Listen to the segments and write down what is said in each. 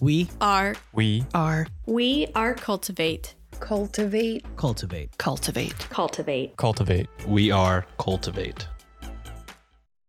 We are We are we are cultivate Cultivate. cultivate. Cultivate. cultivate cultivate. We are cultivate.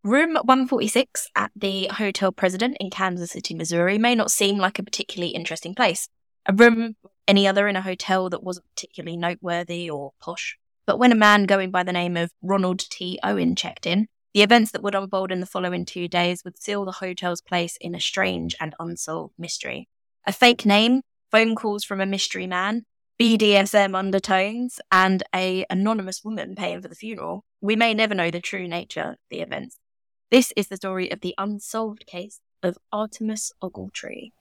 Room 146 at the Hotel President in Kansas City, Missouri may not seem like a particularly interesting place. A room any other in a hotel that wasn't particularly noteworthy or posh. But when a man going by the name of Ronald T. Owen checked in, the events that would unfold in the following two days would seal the hotel's place in a strange and unsolved mystery. A fake name, phone calls from a mystery man, BDSM undertones, and a anonymous woman paying for the funeral. We may never know the true nature of the events. This is the story of the unsolved case of Artemus Ogletree.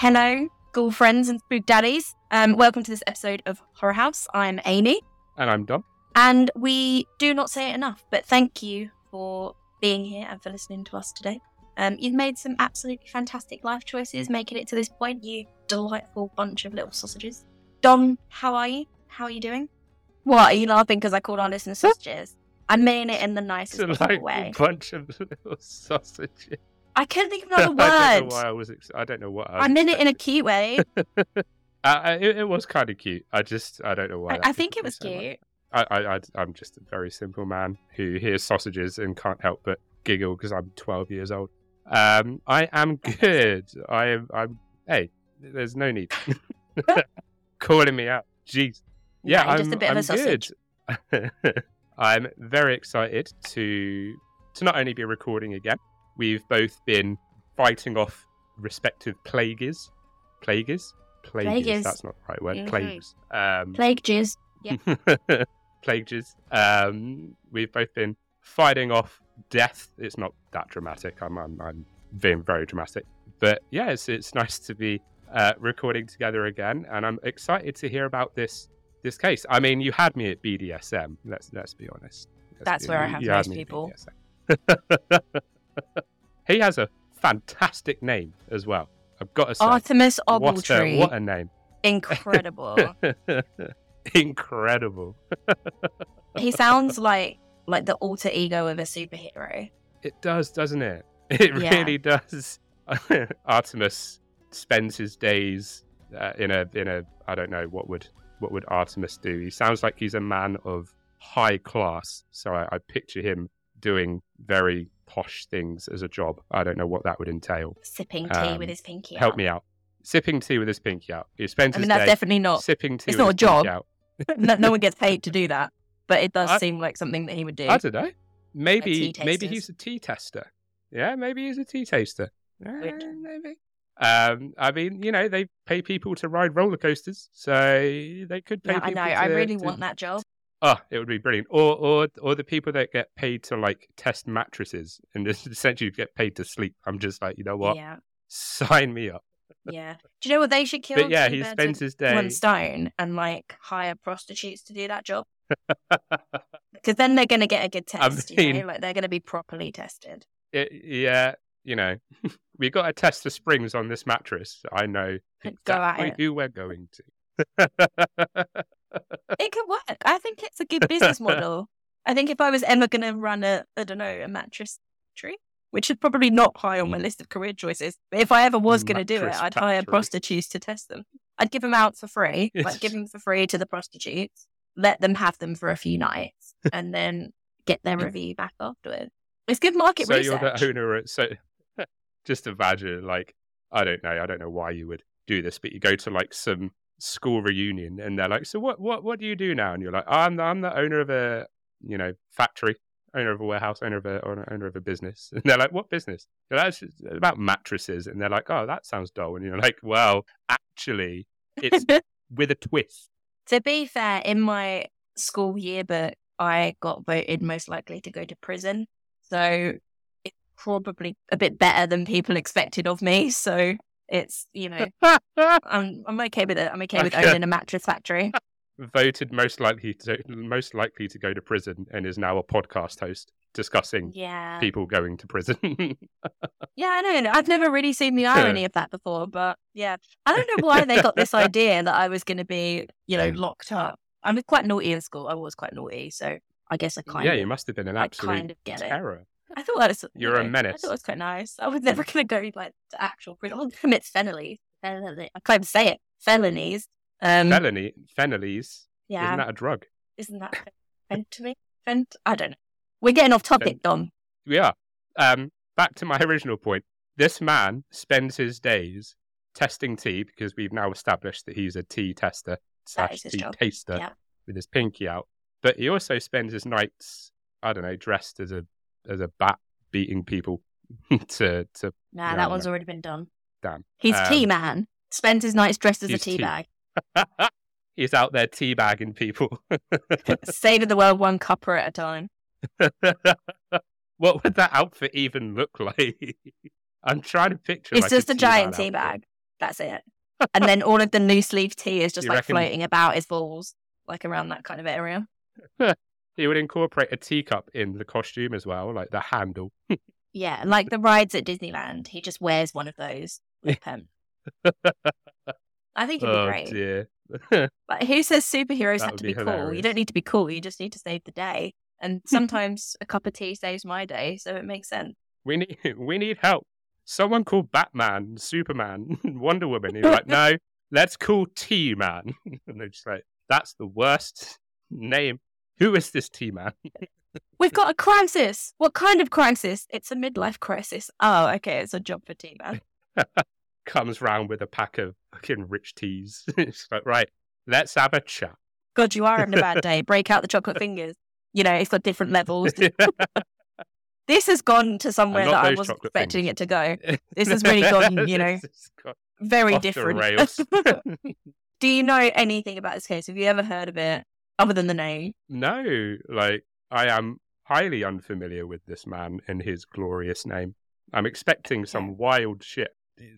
Hello, ghoul friends and spook daddies. Um, welcome to this episode of Horror House. I'm Amy, And I'm Dom. and we do not say it enough, but thank you for being here and for listening to us today. Um, you've made some absolutely fantastic life choices, making it to this point. You delightful bunch of little sausages. Dom, how are you? How are you doing? What are you laughing because I called our listeners sausages? I mean it in the nicest like way. bunch of little sausages. I couldn't think of another word. I don't know why I was. Ex- I don't know what. I, I meant it in a expecting. cute way. Uh, it, it was kind of cute. I just. I don't know why. I, I think it was so cute. I, I, I, I'm just a very simple man who hears sausages and can't help but giggle because I'm 12 years old. Um, I am good. I am. I'm. Hey, there's no need calling me out. Jeez. Yeah, Nah, I'm, just a bit of I'm a sausage. good. I'm very excited to to not only be recording again. We've both been fighting off respective plagues. Plagues? Plagues. Plagues. That's not the right word. Mhm. Plagues. Um, Plague jizz. plagues. Um, we've both been fighting off death. It's not that dramatic. I'm, I'm, I'm being very dramatic, but yeah, it's it's nice to be uh, recording together again, and I'm excited to hear about this this case. I mean, you had me at BDSM. Let's let's be honest. Let's That's be- where I have most people. He has a fantastic name as well. I've got to say, Artemus what a, what a name! Incredible. Incredible. he sounds like like the alter ego of a superhero. It does, doesn't it? It Yeah. really does. Artemus spends his days uh, in a in a I don't know what would what would Artemus do. He sounds like he's a man of high class, so I, I picture him doing very posh things as a job. I don't know what that would entail. Sipping tea Um, with his pinky Help out. me out. Sipping tea with his pinky out. He spends I his mean, that's definitely not. sipping tea. it's with not a job. pinky out. no, no one gets paid to do that, but it does I- seem like something that he would do. I don't know. Maybe maybe he's a tea tester. Yeah, maybe he's a tea taster. Weird. maybe. Um, I mean, you know, they pay people to ride roller coasters, so they could pay. Yeah, I know. I really to- want that job. Oh, it would be brilliant. Or or or the people that get paid to like test mattresses and just essentially get paid to sleep. I'm just like, you know what? Yeah, Sign me up. yeah. Do you know what they should kill? But yeah, he spends his day. one stone and like hire prostitutes to do that job because then they're going to get a good I test. you know? mean- like they're going to be properly tested. It- yeah, you know, we got to test the springs on this mattress. I know Go at exactly it. who we're going to. It could work. I think it's a good business model. I think if I was ever going to run a, I don't know, a mattress tree, which is probably not high on my mm. list of career choices, but if I ever was going to do it, I'd hire factory. prostitutes to test them. I'd give them out for free, like give them for free to the prostitutes, let them have them for a few nights, and then get their review back afterwards. It's good market so research. you're the owner. Of, so just imagine, like, I don't know, I don't know why you would do this, but you go to like some school reunion, and they're like, "So what? What? What do you do now?" And you're like, "I'm the, I'm the owner of a, you know, factory." Owner of a warehouse, owner of a owner of a business, and they're like, "What business?" You're like, "It's about mattresses," and they're like, "Oh, that sounds dull." And you're like, "Well, actually, it's with a twist." to be fair, in my school yearbook, I got voted most likely to go to prison. So it's probably a bit better than people expected of me. So It's you know, I'm I'm okay with it. I'm okay with owning a mattress factory. Voted most likely to most likely to go to prison and is now a podcast host discussing Yeah, people going to prison. yeah, I know. I've never really seen the irony of that before, but yeah, I don't know why they got this idea that I was going to be, you know, locked up. I'm quite naughty in school. I was quite naughty, so I guess I kind yeah, of, you must have been an I absolute kind of get it. I thought that was, you You're a menace. I thought it was quite nice. I was never going to go like to actual prison. I'll commit felonies. Felony. I can't even say it. Felonies. Um, Felony, phenolese. yeah, Isn't that a drug? isn't that fent to me? Fent? I don't know. We're getting off topic, Dom. We are. Um, back to my original point. This man spends his days testing tea because we've now established that he's a tea tester slash tea job. taster Yeah. with his pinky out. But he also spends his nights, I don't know, dressed as a as a bat beating people to to Nah, that one's already been done. damn. He's Um, tea man. Spends his nights dressed as a tea tea. bag. he's out there teabagging people. Saving the world one cuppa at a time. what would that outfit even look like? I'm trying to picture. It's like, just a, tea giant tea bag. That's it. and then all of the loose leaf tea is just You like reckon- floating about his balls, like around that kind of area. He would incorporate a teacup in the costume as well, like the handle. Yeah, like the rides at Disneyland, he just wears one of those with him. I think it'd be oh great. dear. Like, who says superheroes That have to be be, cool? You don't need to be cool. You just need to save the day. And sometimes a cup of tea saves my day, so it makes sense. we need we need help. Someone called Batman, Superman, Wonder Woman. He's like, no, let's call T Man. and they're just like, that's the worst name. Who is this T Man? We've got a crisis. What kind of crisis? It's a midlife crisis. Oh, okay. It's a job for T Man. Comes round with a pack of fucking rich teas. it's like, right, let's have a chat. God, you are having a bad day. Break out the chocolate fingers. You know, it's got different levels. This has gone to somewhere that I wasn't expecting it to go. This has really gone, you know, This has gone Very different. Do you know anything about this case? Have you ever heard of it other than the name? No, like I am highly unfamiliar with this man and his glorious name. I'm expecting some wild shit.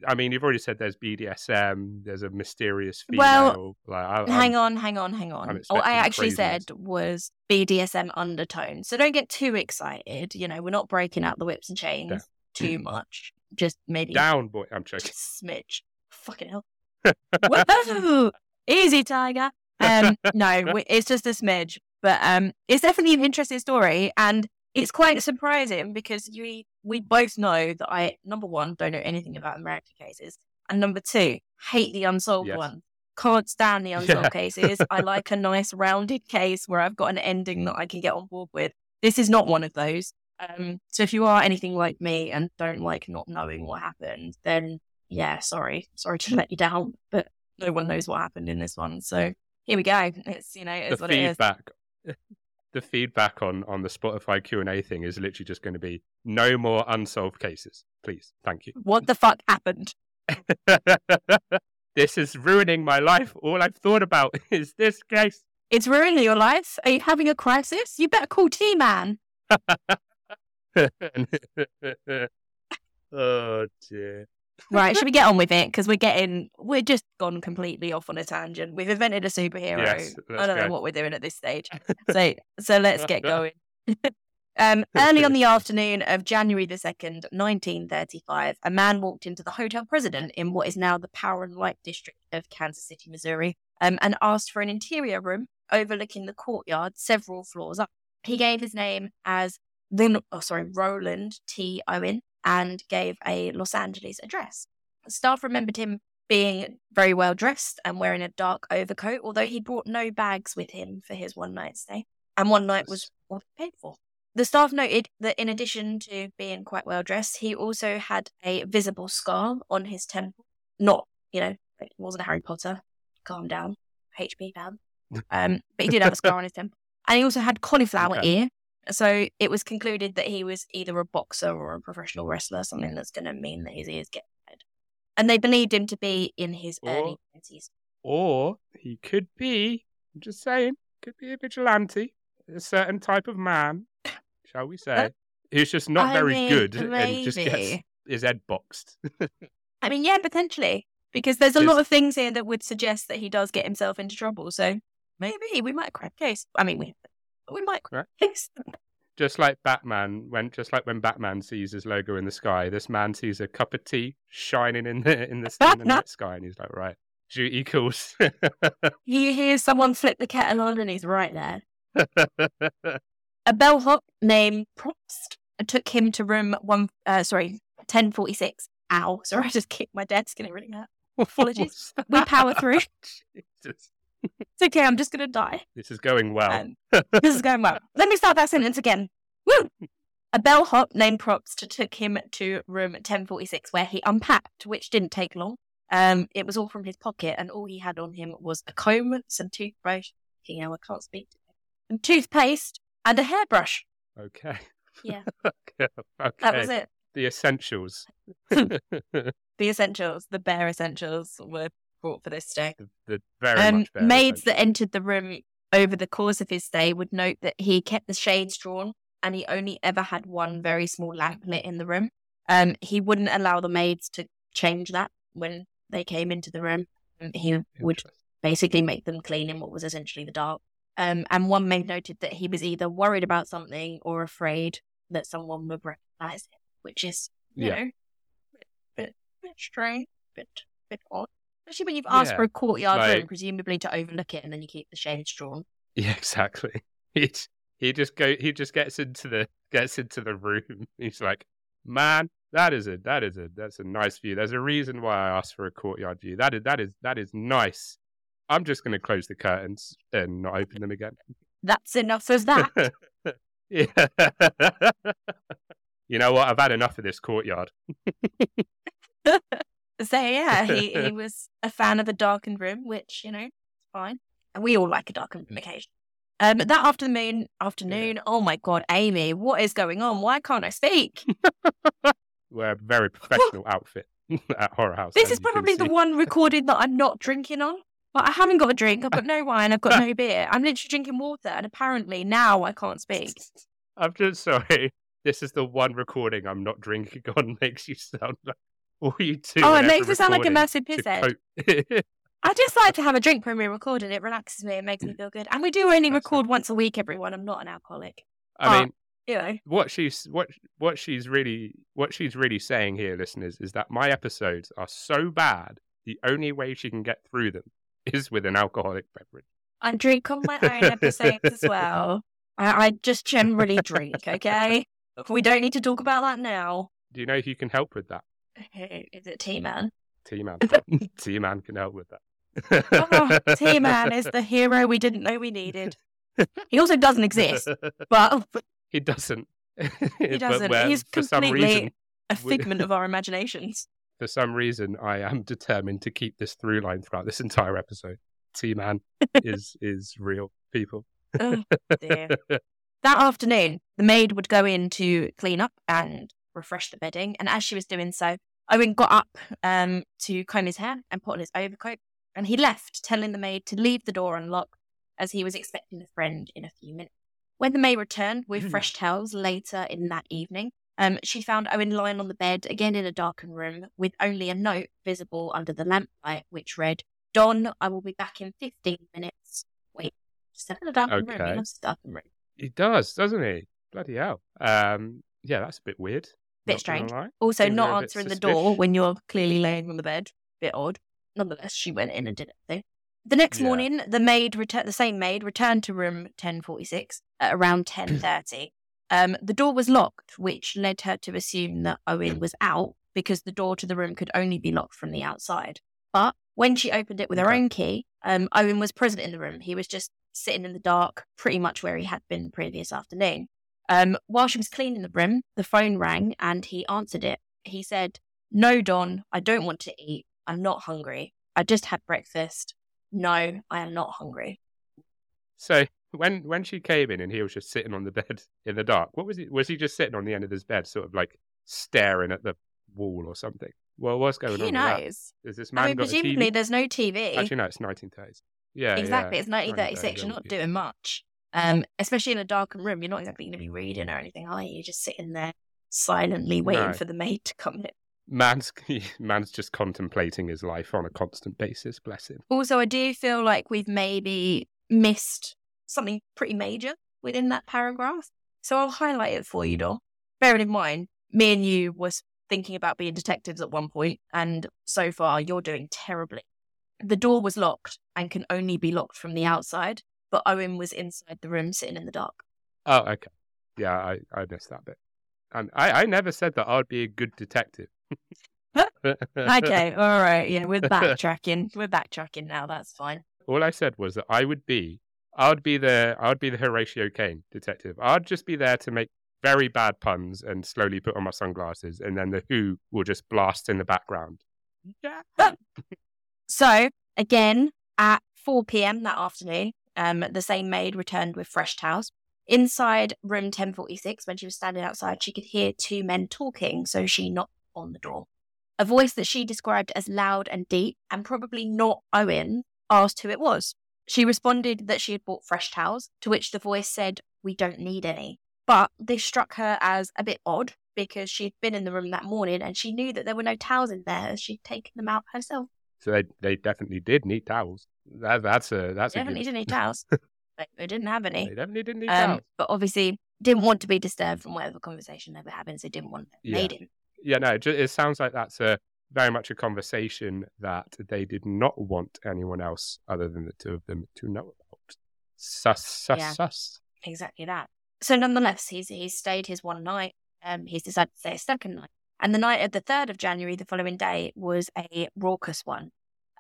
I mean, you've already said there's BDSM. There's a mysterious female. Well, like, I, hang on, hang on, hang on. All I actually craziness. said was BDSM undertone. So don't get too excited. You know, we're not breaking out the whips and chains Yeah. too much. Just maybe Down, boy. I'm joking. just smidge. Fucking hell. Whoa! Easy, Tiger. Um, no, it's just a smidge. But um, it's definitely an interesting story, and it's quite surprising because we we both know that I number one don't know anything about American cases, and number two hate the unsolved Yes. ones. Can't stand the unsolved Yeah. cases. I like a nice rounded case where I've got an ending that I can get on board with. This is not one of those. Um, so if you are anything like me and don't like not knowing what happened, then yeah, sorry, sorry to let you down, but no one knows what happened in this one. So here we go. It's you know, it's the what it is. feedback. The feedback on, on the Spotify Q and A thing is literally just going to be no more unsolved cases, please. Thank you. What the fuck happened? this is ruining my life. All I've thought about is this case. It's ruining your life. Are you having a crisis? You better call T Man. oh dear. Right, should we get on with it? Because we're getting, we're just gone completely off on a tangent. We've invented a superhero. Yes, I don't know what we're doing at this stage. So, so let's get going. um, early on the afternoon of January the 2nd, 1935, a man walked into the Hotel President in what is now the Power and Light District of Kansas City, Missouri, um, and asked for an interior room overlooking the courtyard several floors up. He gave his name as Ron- oh, sorry, Roland T. Owen and gave a Los Angeles address. Staff remembered him being very well dressed and wearing a dark overcoat, although he brought no bags with him for his one night stay. And one night was all paid for. The staff noted that in addition to being quite well dressed, he also had a visible scar on his temple. Not, you know, it wasn't Harry Potter. Calm down. HP fan. Um, but he did have a scar on his temple. And he also had cauliflower Okay. ear. So it was concluded that he was either a boxer or a professional wrestler, something that's going to mean that his ears get red. And they believed him to be in his Or- early 20s. Or he could be, I'm just saying, could be a vigilante, a certain type of man, shall we say, who's just not I very mean, good and just gets his head boxed. I mean, yeah, potentially. Because there's a Is- lot of things here that would suggest that he does get himself into trouble. So maybe we might crack case. I mean, we we might case. Just like Batman, when just like when Batman sees his logo in the sky, this man sees a cup of tea shining in the in the, in the night sky, and he's like, "Right, duty calls." He hears someone flip the kettle on and he's right there. A bellhop named Propst took him to room one, uh, sorry, 1046. Ow. Sorry, I just kicked my desk and it really hurt. Apologies. We power through. Jesus. It's okay, I'm just going to die. This is going well. Um, this is going well. Let me start that sentence again. Woo! A bellhop named Propst took him to room 1046 where he unpacked, which didn't take long. Um, it was all from his pocket, and all he had on him was a comb, some toothbrush, you know, I can't speak, and toothpaste, and a hairbrush. okay. Yeah. okay. That was it. The essentials. The essentials, the bare essentials, were brought for this stay. the, the very Um, much better maids that entered the room over the course of his stay would note that he kept the shades drawn and he only ever had one very small lamp lit in the room. Um, he wouldn't allow the maids to change that when they came into the room. Um, He would basically make them clean in what was essentially the dark. Um, and one maid noted that he was either worried about something or afraid that someone would recognize him, which is, you Yeah. know, bit, bit, bit strange, bit, bit odd. Especially when you've asked Yeah, for a courtyard room, presumably to overlook it, and then you keep the shades drawn. Yeah, exactly. He he just go he just gets into the gets into the room. He's like, man, that is a that is a that's a nice view. There's a reason why I asked for a courtyard view. That is that is that is nice. I'm just going to close the curtains and not open them again. That's enough of that. yeah. you know what? I've had enough of this courtyard. So yeah, he, he was a fan of a darkened room, which you know, is fine. And we all like a darkened room occasionally. Um, that afternoon, afternoon. Oh my god, Amy, what is going on? Why can't I speak? We're a very professional outfit at Horror House. This is probably the one recording that I'm not drinking on. But I haven't got a drink. I've got no wine. I've got no beer. I'm literally drinking water, and apparently now I can't speak. I'm just sorry. This is the one recording I'm not drinking on. Makes you sound like all you do. Oh, it makes me sound like a massive pisshead. I just like to have a drink when we record, and it relaxes me and makes me feel good. And we do only That's record once a week, everyone. I'm not an alcoholic. I Oh. mean, You know, what she's what what she's really what she's really saying here, listeners, is that my episodes are so bad. The only way she can get through them is with an alcoholic beverage. I drink on my own episodes as well. I, I just generally drink, okay? We don't need to talk about that now. Do you know who can help with that? Is it T Man? T Man. T Man can help with that. Oh, T Man is the hero we didn't know we needed. He also doesn't exist, but he doesn't. he doesn't. He's completely reason, a we- figment of our imaginations. for some reason, I am determined to keep this through line throughout this entire episode. T Man is is real people. Oh, dear. That afternoon, the maid would go in to clean up and refresh the bedding. And as she was doing so, Owen got up um, to comb his hair and put on his overcoat. And he left, telling the maid to leave the door unlocked as he was expecting a friend in a few minutes. When the maid returned with Hmm. fresh towels later in that evening, um, she found Owen lying on the bed, again in a darkened room, with only a note visible under the lamplight, which read, Don, I will be back in 15 minutes. Wait, just in a darkened room. He loves darkened room. He does, doesn't he? Bloody hell. Um, yeah, that's a bit weird. Bit not strange. Also, Seems not answering the door when you're clearly laying on the bed. Bit odd. Nonetheless, she went in and did it. Though. The next Yeah. morning, the maid returned. The same maid returned to room 1046 at around 10:30. um, the door was locked, which led her to assume that Owen was out because the door to the room could only be locked from the outside. But when she opened it with her own key, um, Owen was present in the room. He was just sitting in the dark, pretty much where he had been the previous afternoon. Um, while she was cleaning the room, the phone rang and he answered it. He said, No, Don, I don't want to eat. I'm not hungry. I just had breakfast. No, I am not hungry. So when when she came in and he was just sitting on the bed in the dark, what was he? Was he just sitting on the end of his bed, sort of like staring at the wall or something? Well, what's going Who on? Who knows? Is this man I mean, presumably there's no TV. Actually, no, it's 1930s. Yeah, exactly. yeah, It's 1936. You're not doing much. Um, especially in a darkened room. You're not exactly going to be reading or anything, are you? You're just sitting there silently waiting No. for the maid to come in. man's man's just contemplating his life on a constant basis. Bless him. Also, I do feel like we've maybe missed something pretty major within that paragraph. So I'll highlight it for you, Dom. Bearing in mind, me and you was thinking about being detectives at one point, and so far you're doing terribly. The door was locked and can only be locked from the outside, but Owen was inside the room sitting in the dark. Oh, okay. Yeah, I, I missed that bit. And I, I never said that I'd be a good detective. okay, all right. Yeah, we're backtracking. We're backtracking now. That's fine. All I said was that I would be, I would be the, I would be the Horatio Caine detective. I'd just be there to make very bad puns and slowly put on my sunglasses, and then the Who will just blast in the background. Yeah. so again, at 4 p.m. that afternoon, um, the same maid returned with fresh towels. Inside room 1046, when she was standing outside, she could hear two men talking, so she knocked on the door. A voice that she described as loud and deep, and probably not Owen, asked who it was. She responded that she had bought fresh towels, to which the voice said, We don't need any. But this struck her as a bit odd because she'd been in the room that morning and she knew that there were no towels in there as she'd taken them out herself. So they they definitely did need towels. That, that's a that's definitely a good... didn't need towels. they didn't have any. They definitely didn't need um, towels. But obviously didn't want to be disturbed from whatever conversation they were having, so didn't want Yeah. made him. Yeah, no, it, ju- it sounds like that's a very much a conversation that they did not want anyone else other than the two of them to know about. Sus, sus, Yeah. sus. Exactly that. So nonetheless, he's he's stayed his one night. Um, he's decided to stay a second night, and the night of the third of January, the following day, was a raucous one.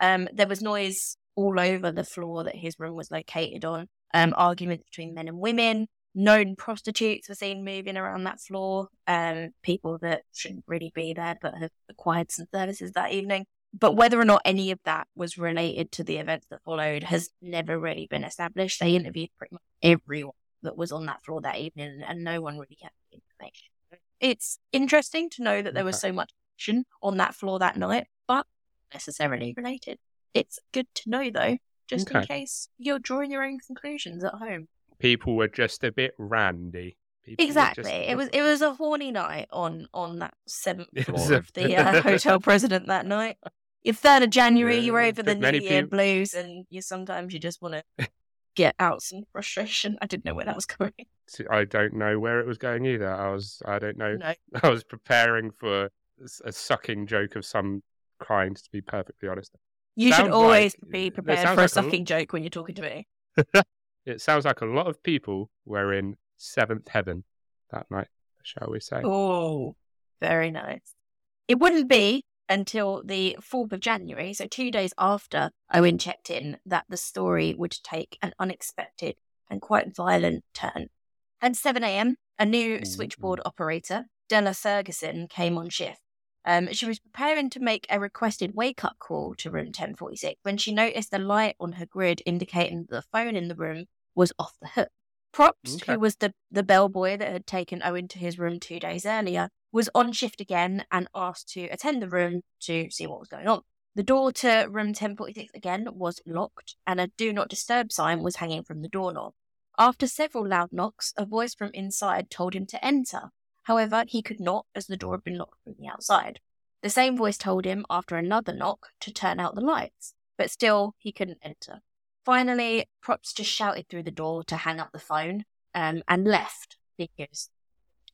Um, there was noise all over the floor that his room was located on. Um, arguments between men and women. Known prostitutes were seen moving around that floor. Um, people that shouldn't really be there but have acquired some services that evening. But whether or not any of that was related to the events that followed has never really been established. They interviewed pretty much everyone that was on that floor that evening, and no one really had the information. It's interesting to know that there was so much action on that floor that night, but necessarily related. It's good to know though, just in case you're drawing your own conclusions at home. People were just a bit randy. People Exactly. just- It was it was a horny night on on that seventh floor of the uh, hotel president that night. Your third of January, you were Yeah, over the New many Year blues, and you sometimes you just want to get out some frustration. I didn't know where that was going. I don't know where it was going either. I was, I don't know. No, I was preparing for a sucking joke of some kind, to be perfectly honest. You should always like- be prepared for a like a l- sucking joke when you're talking to me. It sounds like a lot of people were in seventh heaven that night, shall we say? Oh, very nice. It wouldn't be until the 4th of January, so two days after Owen checked in, that the story would take an unexpected and quite violent turn. At 7 a.m., a new mm-hmm. switchboard operator, Della Ferguson, came on shift. Um, she was preparing to make a requested wake up call to room 1046 when she noticed a light on her grid indicating that the phone in the room was off the hook. Propst, Okay. who was the, the bellboy that had taken Owen to his room two days earlier, was on shift again and asked to attend the room to see what was going on. The door to room 1046 again was locked, and a do not disturb sign was hanging from the doorknob. After several loud knocks, a voice from inside told him to enter. However, he could not as the door had been locked from the outside. The same voice told him after another knock to turn out the lights, but still he couldn't enter. Finally, Propst just shouted through the door to hang up the phone um, and left because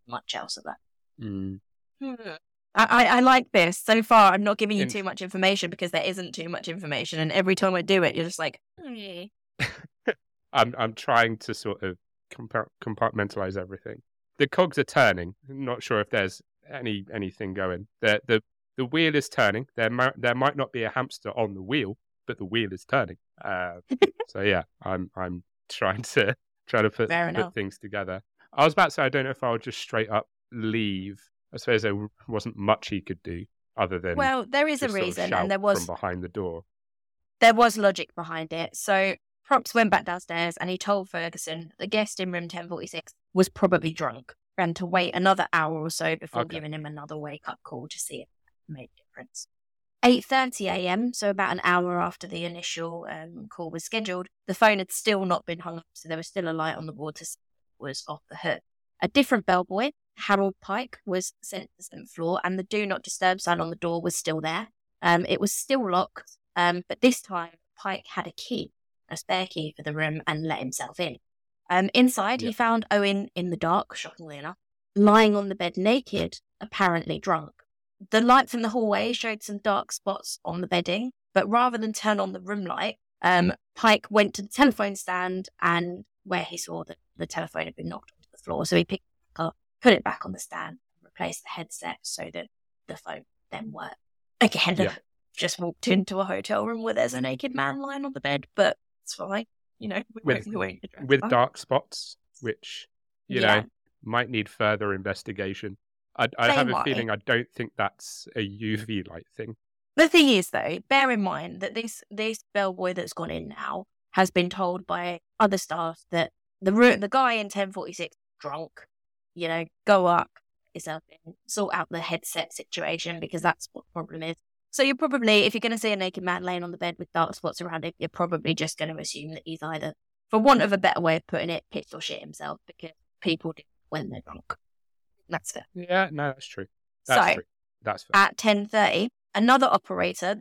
much else of that. Mm. I, I, I like this. So far, I'm not giving you too much information because there isn't too much information. And every time I do it, you're just like, "Hmm." I'm I'm trying to sort of compartmentalize everything. The cogs are turning. Not sure if there's any anything going. The the the wheel is turning. There might there might not be a hamster on the wheel, but the wheel is turning. Uh, so yeah, I'm I'm trying to trying to put, put things together. I was about to say I don't know if I would just straight up leave. I suppose there wasn't much he could do other than well, there is a just sort of reason, and there was from behind the door. there was logic behind it. So Propst went back downstairs and he told Ferguson the guest in room 1046 was probably drunk and to wait another hour or so before Okay. giving him another wake up call to see if it made a difference. 8:30 a.m., so about an hour after the initial um, call was scheduled, the phone had still not been hung up, so there was still a light on the board to see it was off the hook. A different bellboy, Harold Pike was sent to the seventh floor, and the do not disturb sign on the door was still there. Um, it was still locked, um, but this time Pike had a key, a spare key for the room, and let himself in. Um, inside, he found Owen in the dark, shockingly enough, lying on the bed naked, apparently drunk. The light from the hallway showed some dark spots on the bedding, but rather than turn on the room light, um, Pike went to the telephone stand and where he saw that the telephone had been knocked onto the floor. So he picked it up, put it back on the stand, and replaced the headset so that the phone then worked. Again, Yeah. just walked into a hotel room where there's a naked man lying on the bed, but it's fine. You know, With- won't, we won't address with that. Oh. dark spots, which you Yeah. know might need further investigation. I, I have a feeling I don't think that's a UV light thing. The thing is, though, bear in mind that this this bellboy that's gone in now has been told by other staff that the the guy in ten forty six drunk, you know, go up yourself in, sort out the headset situation because that's what the problem is. So you're probably, if you're going to see a naked man laying on the bed with dark spots around him, you're probably just going to assume that he's either, for want of a better way of putting it, pissed or shit himself because people do when they're drunk. That's fair. Yeah, no, that's true. That's so true. That's fair. at 10.30, another operator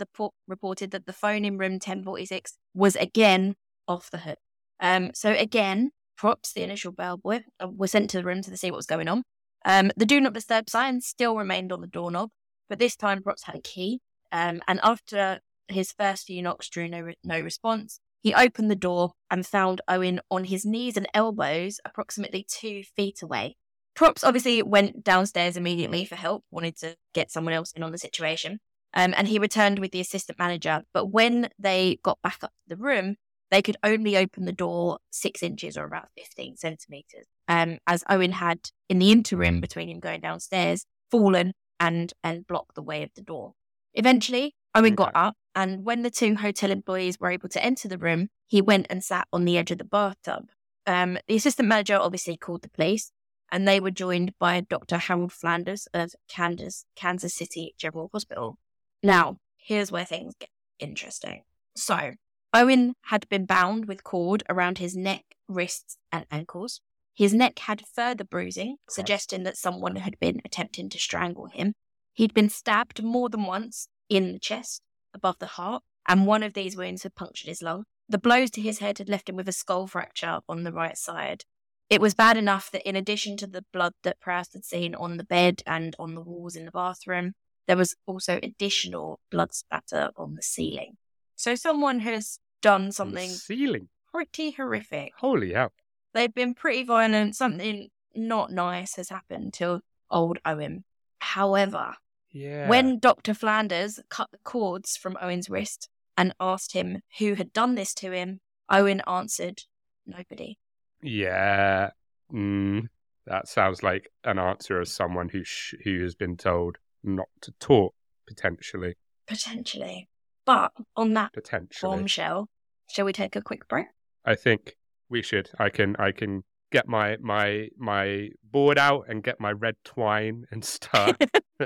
reported that the phone in room 1046 was again off the hook. Um, so again, Propst, the initial bellboy, uh, were sent to the room to see what was going on. Um, the do not disturb sign still remained on the doorknob, but this time Propst had a key. Um, and after his first few knocks drew no, no response, he opened the door and found Owen on his knees and elbows, approximately two feet away. Propst obviously went downstairs immediately for help, wanted to get someone else in on the situation. Um, and he returned with the assistant manager. But when they got back up to the room, they could only open the door six inches or about 15 centimeters. Um, as Owen had, in the interim between him going downstairs, fallen and, and blocked the way of the door. Eventually, Owen got up, and when the two hotel employees were able to enter the room, he went and sat on the edge of the bathtub. Um, the assistant manager obviously called the police, and they were joined by Dr. Harold Flanders of Kansas, Kansas City General Hospital. Now, here's where things get interesting. So, Owen had been bound with cord around his neck, wrists, and ankles. His neck had further bruising, suggesting that someone had been attempting to strangle him. He'd been stabbed more than once in the chest, above the heart, and one of these wounds had punctured his lung. The blows to his head had left him with a skull fracture on the right side. It was bad enough that, in addition to the blood that Propst had seen on the bed and on the walls in the bathroom, there was also additional blood spatter on the ceiling. So, someone has done something ceiling. pretty horrific. Holy hell. They've been pretty violent. Something not nice has happened to old Owen. However, Yeah. when Dr. Flanders cut the cords from Owen's wrist and asked him who had done this to him, Owen answered, Nobody. Yeah. Mm, that sounds like an answer of someone who sh- who has been told not to talk, potentially. Potentially. But on that Potentially. bombshell, shall we take a quick break? I think we should. I can. I can get my my my board out and get my red twine and start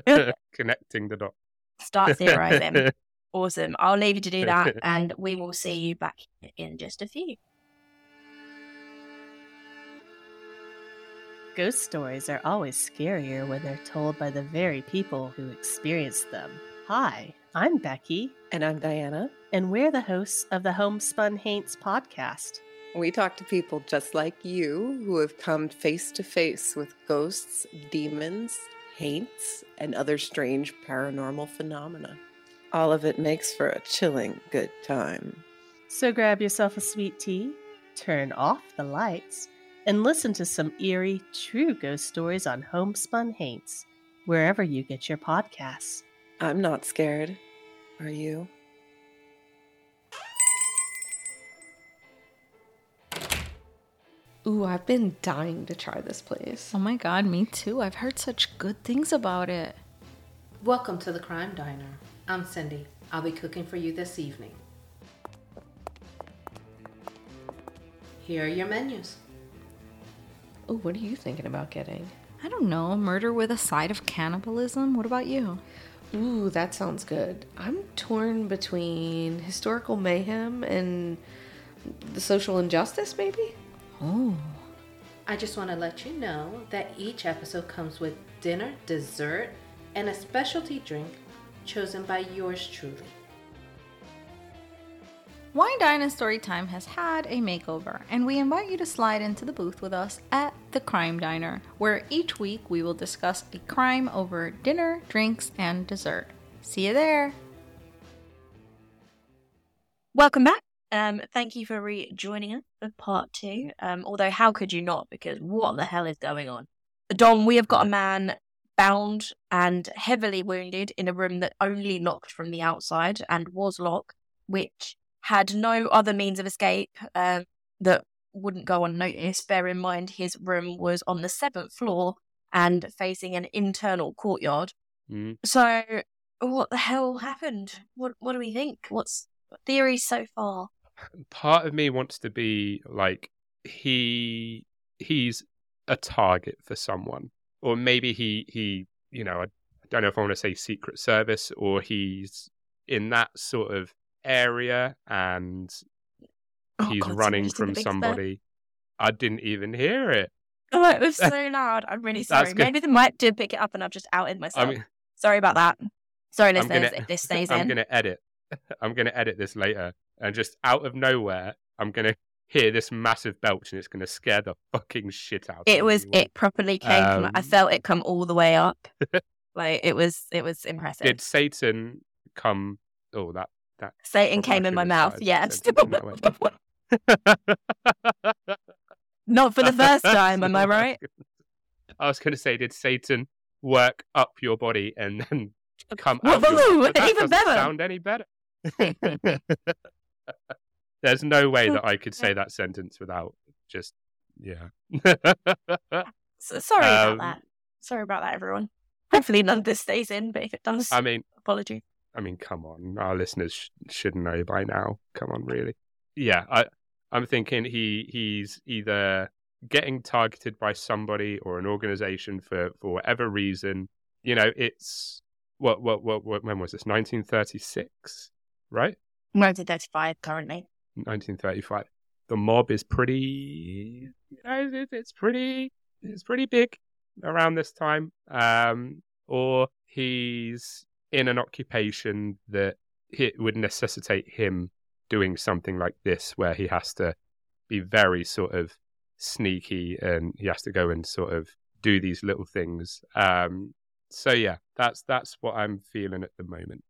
connecting the dots. Start theorizing. awesome. I'll leave you to do that, and we will see you back in just a few. Ghost stories are always scarier when they're told by the very people who experienced them. Hi, I'm Becky, And I'm Diana. and we're the hosts of the Homespun Haints podcast. We talk to people just like you who have come face to face with ghosts, demons, haints, and other strange paranormal phenomena. All of it makes for a chilling good time. So grab yourself a sweet tea, turn off the lights, and listen to some eerie, true ghost stories on Homespun Haints, wherever you get your podcasts. I'm not scared. Are you? Ooh, I've been dying to try this place. Oh my god, me too. I've heard such good things about it. Welcome to the Crime Diner. I'm Cindy. I'll be cooking for you this evening. Here are your menus. Oh, what are you thinking about getting? I don't know, murder with a side of cannibalism? What about you? Ooh, that sounds good. I'm torn between historical mayhem and the social injustice, maybe? Oh. I just want to let you know that each episode comes with dinner, dessert, and a specialty drink chosen by yours truly. Wine Dine and Storytime has had a makeover, and we invite you to slide into the booth with us at the Crime Diner, where each week we will discuss a crime over dinner, drinks, and dessert. See you there! Welcome back. Um, thank you for rejoining us for part two. Um, although how could you not? Because what the hell is going on? Dom, we have got a man bound and heavily wounded in a room that only locked from the outside and was locked, which had no other means of escape um, that wouldn't go unnoticed. Bear in mind, his room was on the seventh floor and facing an internal courtyard. Mm. So, what the hell happened? What What do we think? What's theories so far? Part of me wants to be like he he's a target for someone, or maybe he he you know I, I don't know if I want to say Secret Service or he's in that sort of area and Oh, he's God, running from somebody. I didn't even hear it. Oh, it was so loud. I'm really sorry. Maybe the mic did pick it up and I've just outed I myself. mean, sorry about that. Sorry, I'm listeners, gonna- if this stays in. I'm gonna edit. I'm gonna edit this later, and just out of nowhere, I'm gonna hear this massive belch, and it's gonna scare the fucking shit out. It was, everyone. it properly came from, I Um, felt it come all the way up. like, it was, it was impressive. Did Satan come? Oh, that that. Satan came in my mouth. Yeah. the sentence in that Not for the first time, am I right? I was gonna say, did Satan work up your body and then come out? mouth? Even better. Sound any better? There's no way that I could say that sentence without just yeah. So, sorry about Um, that. Sorry about that, everyone. Hopefully none of this stays in, but if it does, I mean, apology. I mean, come on, our listeners sh- should know by now. Come on, really? Yeah, I, I'm thinking he he's either getting targeted by somebody or an organization for for whatever reason. You know, it's what what what, what when was this? 1936, right? 1935 currently. 1935. The mob is pretty, you know, it's pretty, it's pretty big around this time. Um, or he's in an occupation that it would necessitate him doing something like this, where he has to be very sort of sneaky and he has to go and sort of do these little things. Um, so yeah, that's that's what I'm feeling at the moment.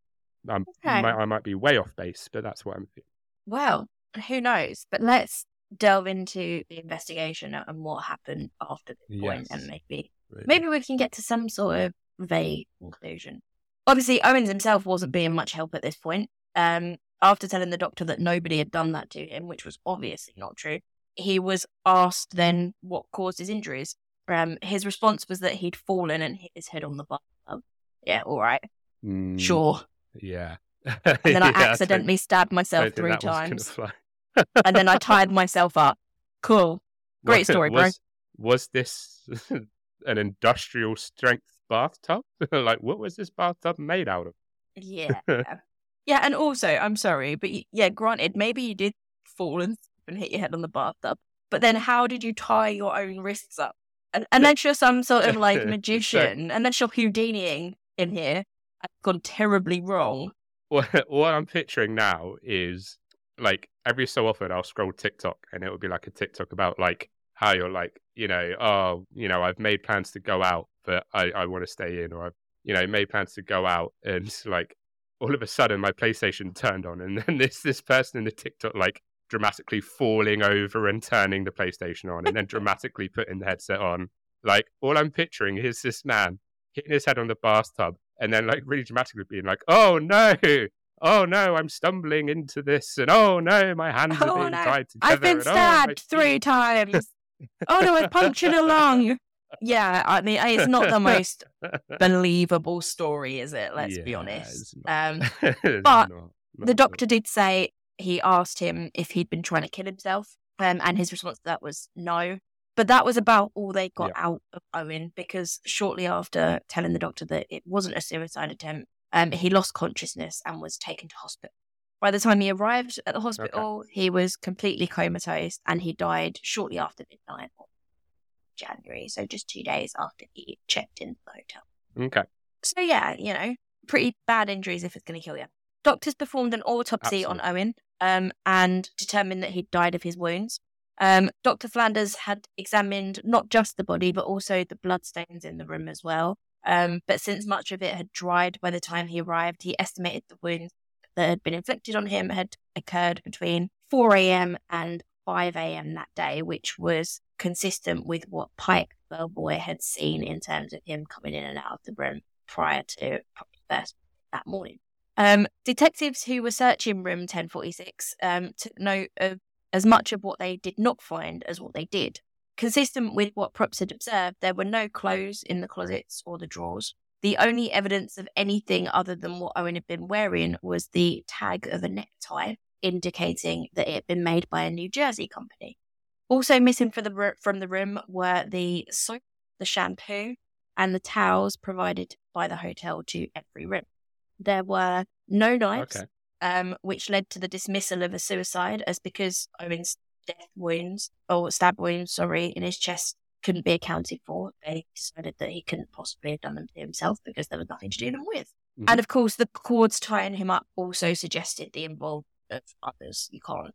Okay. might, I might be way off base, but that's what I'm feeling. Well, who knows? But let's delve into the investigation and what happened after this point, and Yes. maybe really. maybe we can get to some sort of vague conclusion. Obviously, Owens himself wasn't being much help at this point. Um, after telling the doctor that nobody had done that to him, which was obviously not true, he was asked then what caused his injuries. Um, his response was that he'd fallen and hit his head on the bar. Yeah, all right, Mm, sure. Yeah. And then I Yeah, don't- accidentally stabbed myself three that one's gonna times, and then I tied myself up. Cool. Great Was- story, bro. was, Was this an industrial strength bathtub? like, what was this bathtub made out of? Yeah. yeah, and also, I'm sorry, but yeah, granted, maybe you did fall and, and hit your head on the bathtub, but then how did you tie your own wrists up? And, unless you're some sort of like So- magician, unless you're Houdiniing in here, gone terribly wrong. What, what I'm picturing now is like every so often I'll scroll TikTok and it will be like a TikTok about like how you're like, you know, oh, you know, I've made plans to go out, but I, I want to stay in, or I've, you know, made plans to go out and like all of a sudden my PlayStation turned on and then this this person in the TikTok like dramatically falling over and turning the PlayStation on and then dramatically putting the headset on. Like all I'm picturing is this man hitting his head on the bathtub and then like really dramatically being like, "Oh no, oh no, I'm stumbling into this, and oh no, my hands are Oh, being no, tied together." I've been and, "Oh, stabbed three times. oh no, I punctured a lung. Yeah, I mean, it's not the most believable story, is it? Let's be honest. Um, but not- not the doctor did say he asked him if he'd been trying to kill himself, um, and his response to that was no. But that was about all they got Yeah. out of Owen because shortly after telling the doctor that it wasn't a suicide attempt, um, he lost consciousness and was taken to hospital. By the time he arrived at the hospital, he was completely comatose and he died shortly after midnight. January, so just two days after he checked into the hotel. Okay. So yeah, you know, pretty bad injuries if it's going to kill you. Doctors performed an autopsy on Owen um, and determined that he'd died of his wounds. Um, Dr. Flanders had examined not just the body, but also the bloodstains in the room as well. Um, but since much of it had dried by the time he arrived, he estimated the wounds that had been inflicted on him had occurred between 4 a.m. and 5 a.m. that day, which was consistent with what Pike Bellboy had seen in terms of him coming in and out of the room prior to first that morning. Um, detectives who were searching room 1046 um, took note of as much of what they did not find as what they did. Consistent with what Propst had observed, there were no clothes in the closets or the drawers. The only evidence of anything other than what Owen had been wearing was the tag of a necktie, indicating that it had been made by a New Jersey company. Also missing the, from the room were the soap, the shampoo, and the towels provided by the hotel to every room. There were no knives, Okay. Um, which led to the dismissal of a suicide, as because Owen's death wounds or stab wounds, sorry, in his chest couldn't be accounted for. They decided that he couldn't possibly have done them to himself because there was nothing to do them with. Mhm. And of course, the cords tying him up also suggested the involvement of others. You can't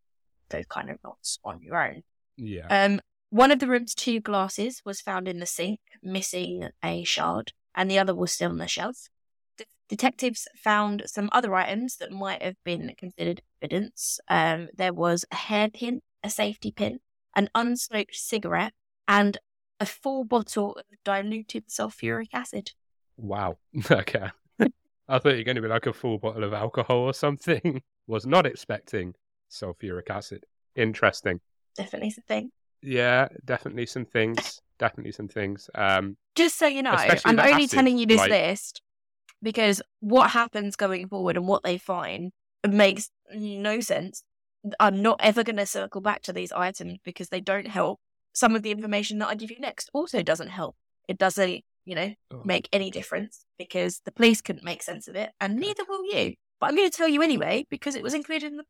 those kind of knots on your own. Yeah. Um, one of the room's two glasses was found in the sink, missing a shard, and the other was still on the shelf. De- detectives found some other items that might have been considered evidence. Um, there was a hairpin, a safety pin, an unsmoked cigarette, and a full bottle of diluted sulfuric acid. Wow. Okay. I thought you were going to be like a full bottle of alcohol or something. Was not expecting sulfuric acid. Interesting. Definitely something. Yeah, definitely some things. Definitely some things. Um, Just so you know, I'm only acid, telling you this like- list because what happens going forward and what they find makes no sense. I'm not ever going to circle back to these items because they don't help. Some of the information that I give you next also doesn't help. It doesn't, you know, Oh. make any difference because the police couldn't make sense of it and neither will you. But I'm going to tell you anyway because it was included in the.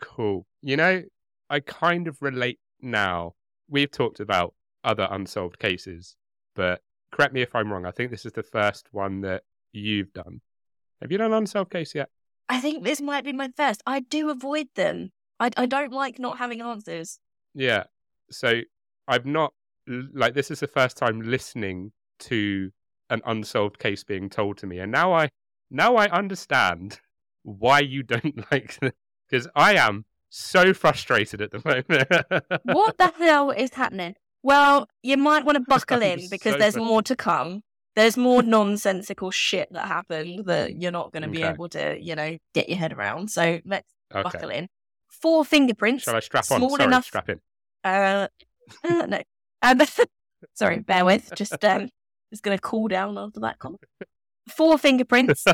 Cool. You know, I kind of relate now. We've talked about other unsolved cases, but correct me if I'm wrong. I think this is the first one that you've done. Have you done unsolved case yet? I think this might be my first. I do avoid them. I, I don't like not having answers. Yeah. So I've not like this is the first time listening to an unsolved case being told to me, and now I now I understand why you don't like because I am so frustrated at the moment. what the hell is happening? Well, you might want to buckle in because so there's more to come. There's more nonsensical shit that happened that you're not going to be Okay. able to, you know, get your head around. So let's buckle in. Four fingerprints. Shall I strap on? small Sorry, enough- strap in. Uh, uh, no. Um, sorry, bear with. Just um, just going to cool down after that comment. Four fingerprints,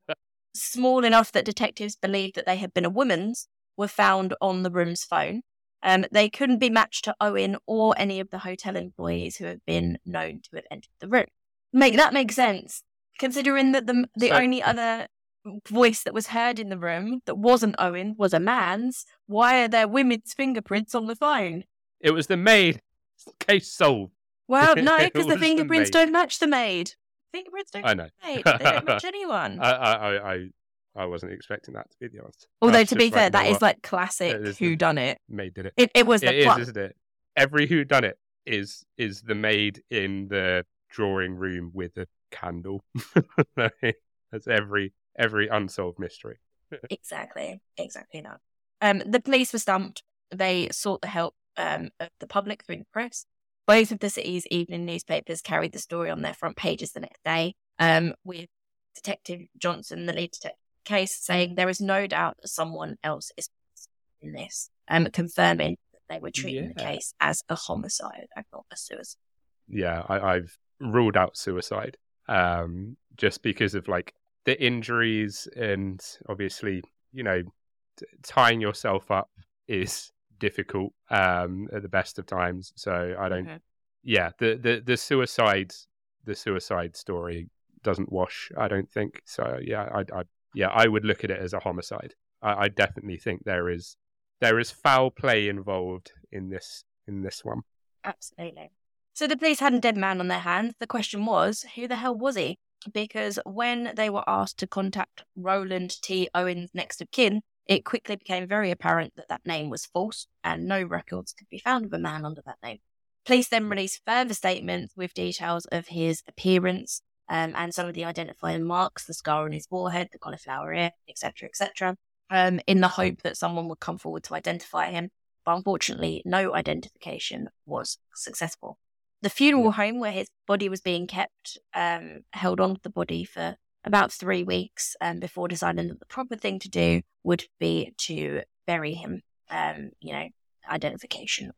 small enough that detectives believed that they had been a woman's, were found on the room's phone. Um, they couldn't be matched to Owen or any of the hotel employees who have been known to have entered the room. Make that make sense, considering that the the So- only other voice that was heard in the room that wasn't Owen was a man's. Why are there women's fingerprints on the phone? It was the maid. Case solved. Well, no, because the was the fingerprints don't match the maid. Fingerprints don't I match know. the maid. They don't match anyone. I, I, I, I, wasn't expecting that to be the answer. Although to be fair, like, that is what? like classic who done it. maid did it. It it was it the is, isn't it? Every who done it is is the maid in the drawing room with a candle. That's every every unsolved mystery. Exactly, exactly that. Um, the police were stumped. They sought the help um, of the public through the press. Both of the city's evening newspapers carried the story on their front pages the next day, um, with Detective Johnson, the lead detective case, saying there is no doubt that someone else is in this, um, confirming that they were treating the case as a homicide and not a suicide. Yeah, I, I've ruled out suicide um, just because of like the injuries and obviously you know t- tying yourself up is difficult um, at the best of times. So I don't. Okay. Yeah, the the the suicide the suicide story doesn't wash. I don't think so. Yeah, I, I yeah I would look at it as a homicide. I, I definitely think there is there is foul play involved in this in this one. Absolutely. So the police had a dead man on their hands. The question was, who the hell was he? Because when they were asked to contact Roland T. Owen's next of kin, it quickly became very apparent that that name was false and no records could be found of a man under that name. Police then released further statements with details of his appearance um, and some of the identifying marks, the scar on his forehead, the cauliflower ear, etc., etc., um, in the hope that someone would come forward to identify him. But unfortunately, no identification was successful. The funeral home where his body was being kept um, held on to the body for about three weeks um, before deciding that the proper thing to do would be to bury him, um, you know, identification.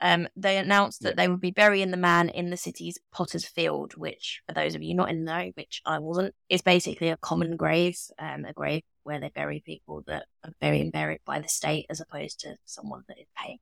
Um, they announced that they would be burying the man in the city's Potter's Field, which, for those of you not in the know, which I wasn't, is basically a common grave, um, a grave where they bury people that are being buried by the state as opposed to someone that is paying.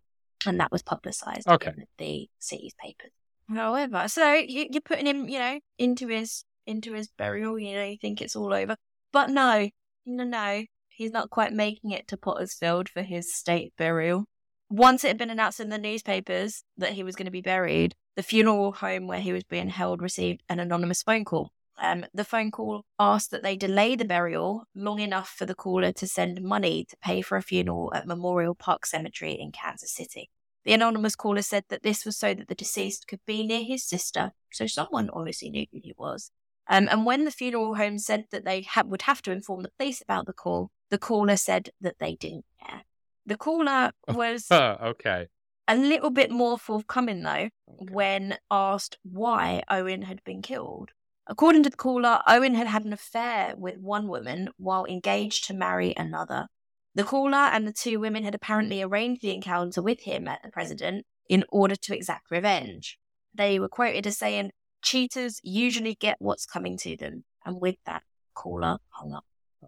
And that was publicised Okay. in the city's papers. However, so you, you're putting him, you know, into his into his burial. You know, you think it's all over, but no, no, no, he's not quite making it to Potter's Field for his state burial. Once it had been announced in the newspapers that he was going to be buried, the funeral home where he was being held received an anonymous phone call. Um, the phone call asked that they delay the burial long enough for the caller to send money to pay for a funeral at Memorial Park Cemetery in Kansas City. The anonymous caller said that this was so that the deceased could be near his sister, so someone obviously knew who he was. Um, and when the funeral home said that they ha- would have to inform the police about the call, the caller said that they didn't care. The caller was okay. a little bit more forthcoming, though, Okay. when asked why Owen had been killed. According to the caller, Owen had had an affair with one woman while engaged to marry another. The caller and the two women had apparently arranged the encounter with him at the president in order to exact revenge. They were quoted as saying, Cheaters usually get what's coming to them. And with that, caller hung up.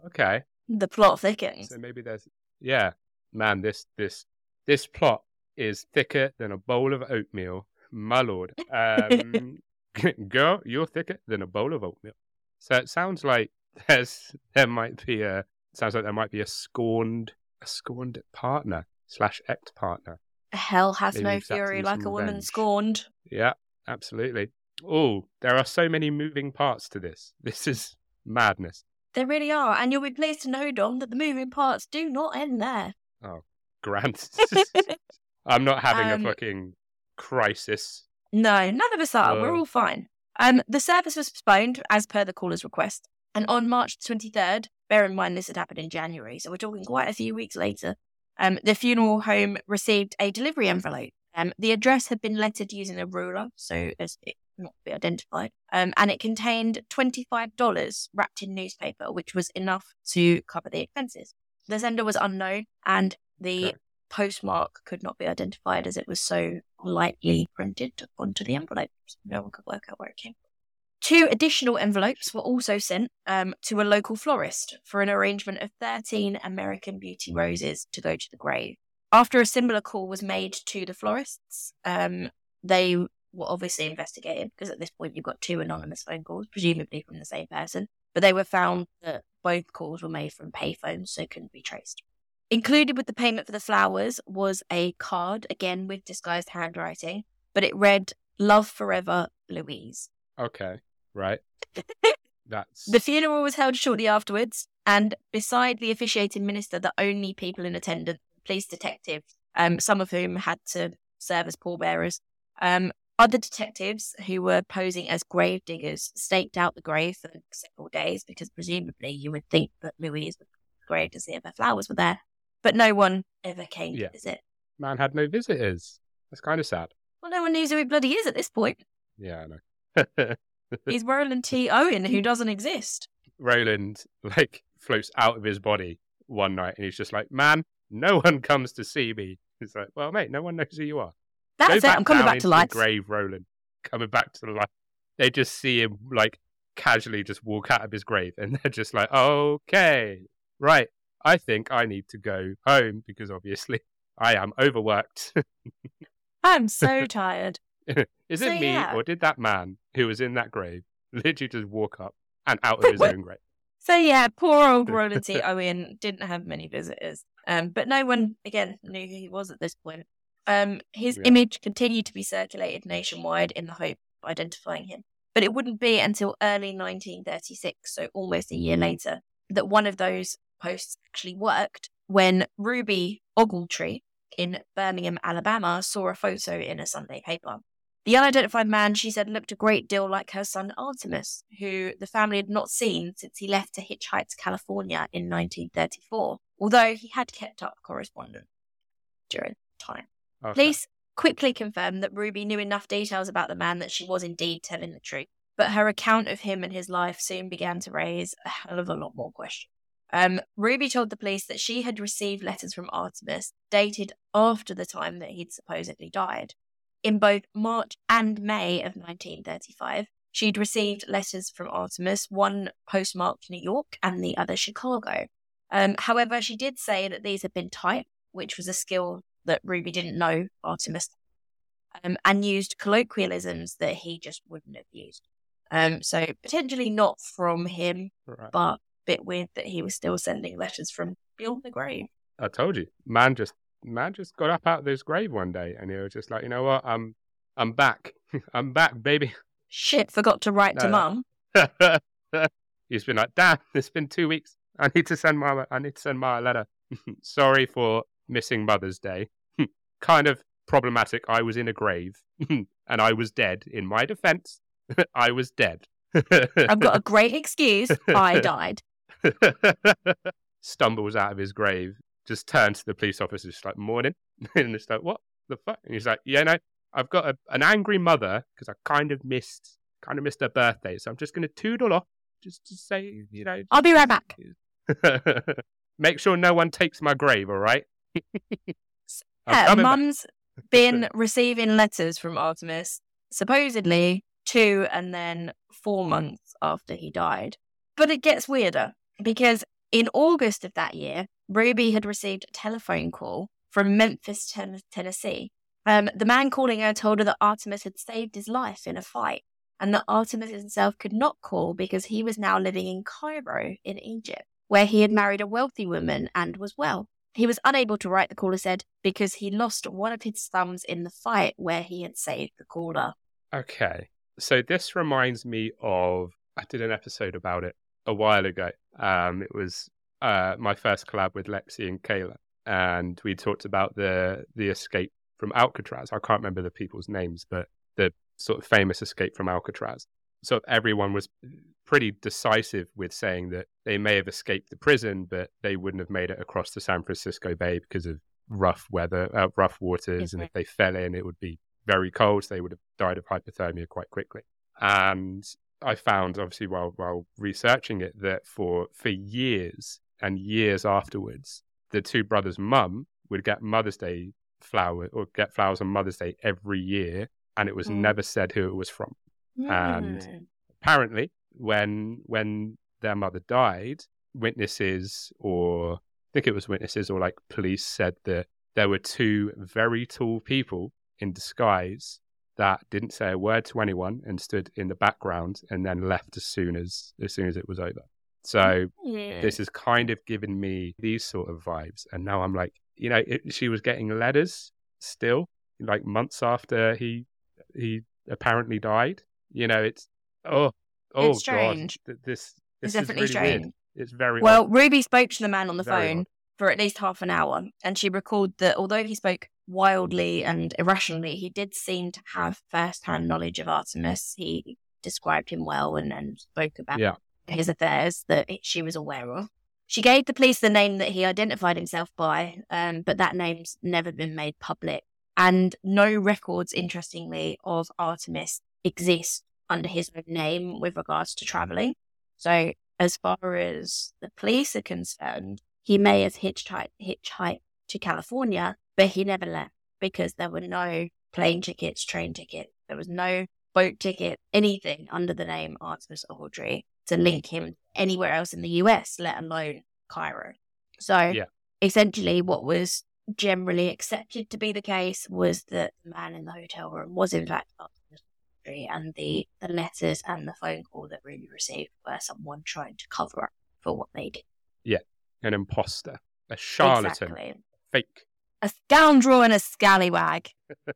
Okay. The plot thickens. So maybe there's yeah, man. This this this plot is thicker than a bowl of oatmeal, my lord. Um, girl, you're thicker than a bowl of oatmeal. So it sounds like there's there might be a sounds like there might be a scorned a scorned partner slash ex partner. Hell has Maybe no fury like a woman scorned. Yeah, absolutely. Oh, there are so many moving parts to this. This is madness. There really are, and you'll be pleased to know, Dom, that the moving parts do not end there. Oh, Grant. I'm not having Um, a fucking crisis. No, none of us are. We're all fine. Um, the service was postponed as per the caller's request, and on March 23rd, bear in mind this had happened in January, so we're talking quite a few weeks later. Um, the funeral home received a delivery envelope. Um, the address had been lettered using a ruler, so as it not be identified. Um, and it contained $25 wrapped in newspaper, which was enough to cover the expenses. The sender was unknown, and the Okay. postmark could not be identified as it was so lightly printed onto the envelope. No one could work out where it came from. Two additional envelopes were also sent um, to a local florist for an arrangement of 13 American beauty roses to go to the grave. After a similar call was made to the florists, um, they were obviously investigated because at this point you've got two anonymous phone calls, presumably from the same person. But they were found that both calls were made from payphones, so couldn't be traced. Included with the payment for the flowers was a card, again with disguised handwriting, but it read, Love Forever, Louise. Okay, right. That's The funeral was held shortly afterwards, and beside the officiating minister, the only people in attendance, police detectives, um, some of whom had to serve as pallbearers. Um, other detectives who were posing as grave diggers staked out the grave for several days because presumably you would think that Louise would grave to see if her flowers were there. But no one ever came Yeah. to visit. man had no visitors. That's kind of sad. Well, no one knows who he bloody is at this point. Yeah, I know. He's Roland T. Owen, who doesn't exist. Roland like floats out of his body one night, and he's just like, "Man, no one comes to see me." It's like, "Well, mate, no one knows who you are." That's Go it. I'm coming back to life. grave, Roland. Coming back to life. They just see him like casually just walk out of his grave, and they're just like, "Okay, right. I think I need to go home because obviously I am overworked." I'm so tired. Is So, it me yeah. or did that man who was in that grave literally just walk up and out of his own grave? So yeah, poor old Roland T. Owen didn't have many visitors. Um, but no one again knew who he was at this point. Um, his Yeah. image continued to be circulated nationwide in the hope of identifying him. But it wouldn't be until early 1936, so almost a year later, that one of those posts actually worked when Ruby Ogletree in Birmingham, Alabama, saw a photo in a Sunday paper. The unidentified man, she said, looked a great deal like her son Artemus, who the family had not seen since he left to hitchhike to California in 1934, although he had kept up correspondence during that time. Okay. Police quickly confirmed that Ruby knew enough details about the man that she was indeed telling the truth, but her account of him and his life soon began to raise a hell of a lot more questions. Um, Ruby told the police that she had received letters from Artemus dated after the time that he'd supposedly died. In both March and May of 1935, she'd received letters from Artemus, one postmarked New York and the other Chicago. Um, however, she did say that these had been typed, which was a skill that Ruby didn't know Artemus, um, and used colloquialisms that he just wouldn't have used. Um, so potentially not from him, Right. but bit weird that he was still sending letters from beyond the grave. I told you, man just man just got up out of his grave one day, and he was just like, you know what, I'm I'm back, I'm back, baby. Shit, forgot to write to No, no. mum. He's been like, damn, it's been two weeks. I need to send my I need to send my letter. Sorry for missing Mother's Day. kind of problematic. I was in a grave and I was dead. In my defense, I was dead. I've got a great excuse. I died. Stumbles out of his grave, just turns to the police officer, just like, morning. and it's like, what the fuck? And he's like, yeah, no, I've got a, an angry mother because I kind of missed, kind of missed her birthday. So I'm just going to toodle off just to say, you know, I'll be right back. make sure no one takes my grave, all right? Yeah, mum's been receiving letters from Artemus, supposedly two and then four months after he died. But it gets weirder because in August of that year, Ruby had received a telephone call from Memphis, Ten- Tennessee. Um, the man calling her told her that Artemus had saved his life in a fight and that Artemus himself could not call because he was now living in Cairo in Egypt, where he had married a wealthy woman and was well. He was unable to write, the caller said, because he lost one of his thumbs in the fight where he had saved the caller. Okay. So this reminds me of I did an episode about it a while ago. Um, it was uh, my first collab with Lexi and Kayla, and we talked about the the escape from Alcatraz. I can't remember the people's names, but the sort of famous escape from Alcatraz. So everyone was pretty decisive with saying that they may have escaped the prison, but they wouldn't have made it across the San Francisco Bay because of rough weather, uh, rough waters, and Mhm. if they fell in, it would be very cold. So they would have died of hypothermia quite quickly. And I found, obviously, while while researching it, that for for years and years afterwards, the two brothers' mum would get Mother's Day flower or get flowers on Mother's Day every year, and it was Mm. never said who it was from. And- Mm. Apparently, when when their mother died, witnesses or I think it was witnesses or like police said that there were two very tall people in disguise that didn't say a word to anyone and stood in the background and then left as soon as as soon as it was over. So Yeah. this has kind of given me these sort of vibes, and now I'm like, you know, it, she was getting letters still, like months after he he apparently died. You know, it's oh oh It's strange. god, th- this It's this is definitely really strange. weird. It's very Well, odd. Ruby spoke to the man on the Very phone odd. For at least half an hour, and she recalled that although he spoke wildly and irrationally, he did seem to have first-hand knowledge of Artemus. He described him well and, and spoke about Yeah. his affairs that she was aware of. She gave the police the name that he identified himself by, um, but that name's never been made public. And no records, interestingly, of Artemus exist under his own name with regards to traveling. So, as far as the police are concerned, he may have hitchhiked, hitchhiked to California, but he never left because there were no plane tickets, train tickets, there was no boat ticket, anything under the name Artemus Ogletree to link him anywhere else in the US, let alone Cairo. So, Yeah. essentially, what was generally accepted to be the case was that the man in the hotel room was, in fact, Artemus Ogletree, and the, the letters and the phone call that Ruby received were someone trying to cover up for what they did. An imposter, a charlatan, Exactly. fake a scoundrel and a scallywag.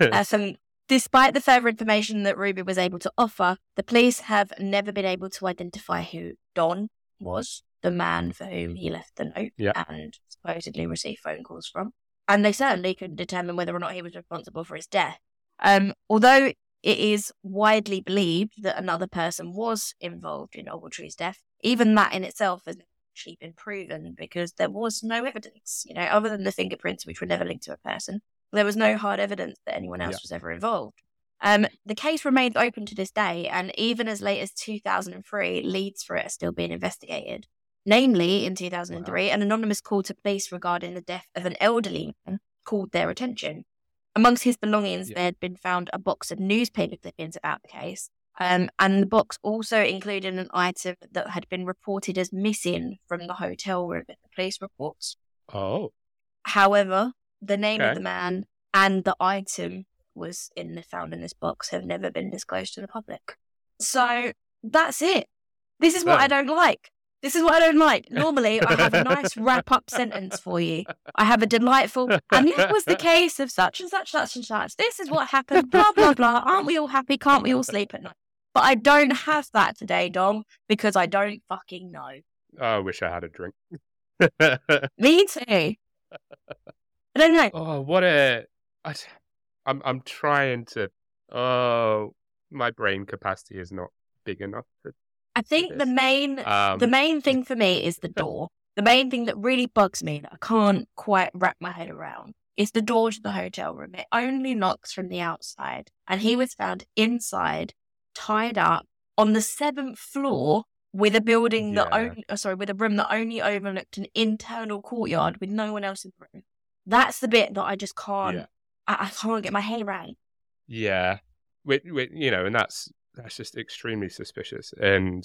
Uh, so, despite the further information that Ruby was able to offer, the police have never been able to identify who Don was, the man for whom he left the note Yeah. and supposedly received phone calls from. And they certainly couldn't determine whether or not he was responsible for his death. Um, although it is widely believed that another person was involved in Ogletree's death, even that in itself has actually been proven because there was no evidence, you know, other than the fingerprints, which were never linked to a person. There was no hard evidence that anyone else Yeah. was ever involved. Um, the case remains open to this day, and even as late as 2003, leads for it are still being investigated. Namely, in 2003, an anonymous call to police regarding the death of an elderly man called their attention. Amongst his belongings, Yeah. there had been found a box of newspaper clippings about the case, um, and the box also included an item that had been reported as missing from the hotel room in the police reports. oh, However, the name Okay. of the man and the item was in the found in this box have never been disclosed to the public. So that's it. This is what I don't like. This is what I don't like. Normally, I have a nice wrap up sentence for you. I have a delightful, and it was the case of such and such, such and such. This is what happened, blah, blah, blah. Aren't we all happy? Can't we all sleep at night? But I don't have that today, Dom, because I don't fucking know. Oh, I wish I had a drink. Me too. I don't know. oh, what a! I, I'm I'm trying to. Oh, my brain capacity is not big enough. To, I think the main um, the main thing for me is the door. The main thing that really bugs me that I can't quite wrap my head around is the door to the hotel room. It only locks from the outside, and he was found inside, tied up on the seventh floor with a building that Yeah. only, oh, uh, sorry, with a room that only overlooked an internal courtyard with no one else in the room. That's the bit that I just can't. Yeah. I, I can't get my head around. Yeah, with, with you know, and that's that's just extremely suspicious. And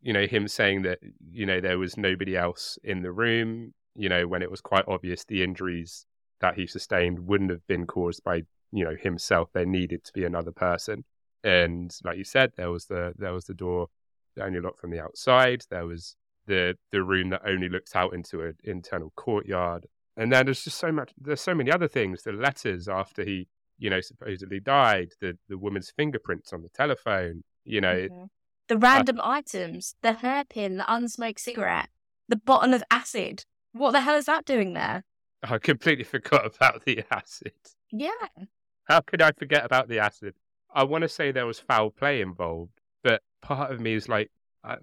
you know, him saying that you know there was nobody else in the room. You know, when it was quite obvious the injuries that he sustained wouldn't have been caused by you know himself. There needed to be another person. And like you said, there was the there was the door that only locked from the outside. There was the the room that only looked out into an internal courtyard. And then there's just so much. There's so many other things. The letters after he you know, supposedly died, the, the woman's fingerprints on the telephone, you know, it- mm-hmm. The random items, the hairpin, the unsmoked cigarette, the bottle of acid. What the hell is that doing there? I completely forgot about the acid. Yeah. How could I forget about the acid? I want to say there was foul play involved, but part of me is like, uh,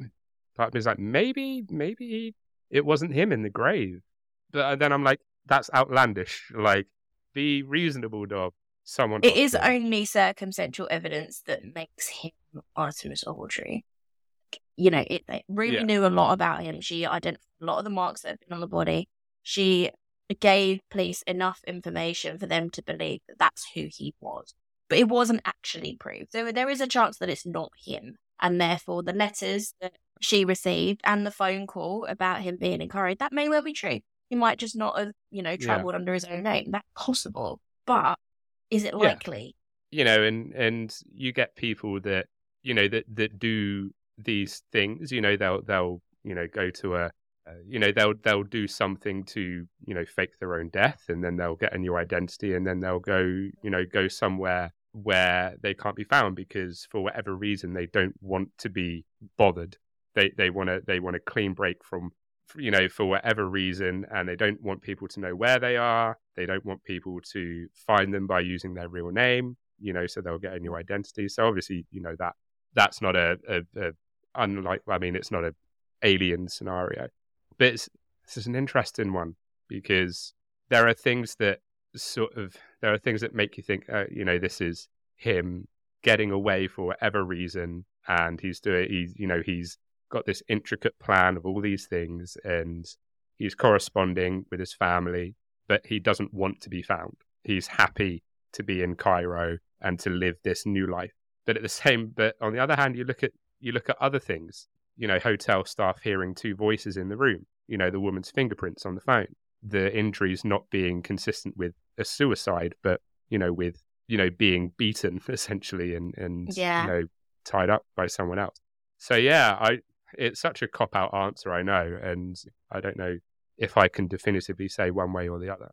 part of me is like, maybe, maybe he, it wasn't him in the grave. But uh, then I'm like, that's outlandish. Like, be reasonable, dog. Someone. It is only circumstantial evidence that makes him Artemus Ogletree. You know, it, it really Yeah. knew a lot about him. She identified a lot of the marks that had been on the body. She gave police enough information for them to believe that that's who he was. But it wasn't actually proved. So there is a chance that it's not him. And therefore, the letters that she received and the phone call about him being encouraged, that may well be true. He might just not have, you know, traveled under his own name. That's possible. But is it Yeah. likely? you know, and and you get people that you know that that do these things. You know, they'll they'll you know go to a uh, you know they'll they'll do something to you know fake their own death, and then they'll get a new identity, and then they'll go you know go somewhere where they can't be found because for whatever reason they don't want to be bothered. They they want to they want a clean break from you know for whatever reason, and they don't want people to know where they are. They don't want people to find them by using their real name you know, so they'll get a new mm. identity. So obviously, you know that that's not a, a, a unlike. I mean, it's not a alien scenario, but it's, this is an interesting one because there are things that sort of there are things that make you think, uh, you know, this is him getting away for whatever reason, and he's doing, he's you know, he's got this intricate plan of all these things, and he's corresponding with his family, but he doesn't want to be found. He's happy to be in Cairo and to live this new life. But at the same, but on the other hand, you look at you look at other things. You know, hotel staff hearing two voices in the room. You know, the woman's fingerprints on the phone. The injuries not being consistent with a suicide, but you know, with you know being beaten essentially and and Yeah. you know tied up by someone else. So yeah, I it's such a cop out answer, I know, and I don't know if I can definitively say one way or the other.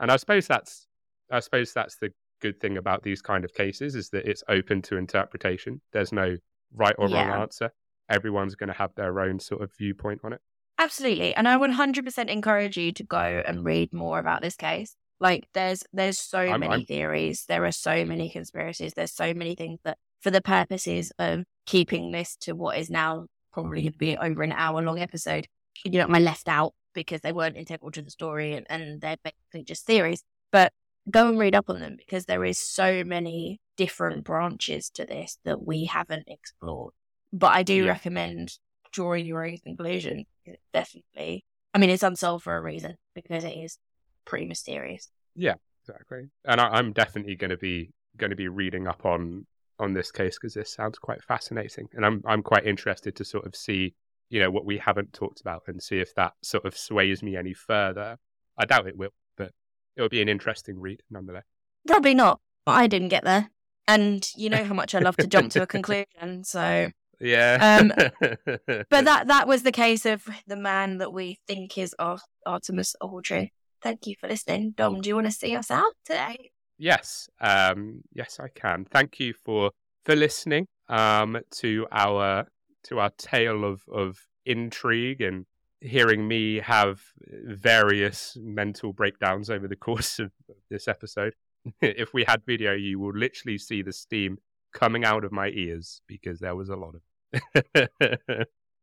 And I suppose that's I suppose that's the good thing about these kind of cases is that it's open to interpretation. There's no right or wrong answer. Everyone's going to have their own sort of viewpoint on it. Absolutely. And I would 100% encourage you to go and read more about this case. Like there's there's so I'm- many I'm- theories, there are so many conspiracies, there's so many things that for the purposes of keeping this to what is now probably going to be over an hour long episode, you know, I left out because they weren't integral to the story and, and they're basically just theories. But go and read up on them because there is so many different branches to this that we haven't explored. But I do Yeah. recommend drawing your own conclusion. Definitely. I mean, it's unsolved for a reason because it is pretty mysterious. Yeah, exactly. And I, I'm definitely going to be going to be reading up on on this case because this sounds quite fascinating, and I'm I'm quite interested to sort of see you know what we haven't talked about and see if that sort of sways me any further. I doubt it will, but it will be an interesting read nonetheless. Probably not, I didn't get there. And you know how much I love to jump to a conclusion. So, Yeah. Um, but that that was the case of the man that we think is Ar- Artemus Audrey. Thank you for listening. Dom, do you want to see us out today? Yes, um, yes, I can. Thank you for for listening um, to our to our tale of of intrigue and hearing me have various mental breakdowns over the course of this episode. if we had video, you will literally see the steam coming out of my ears because there was a lot of.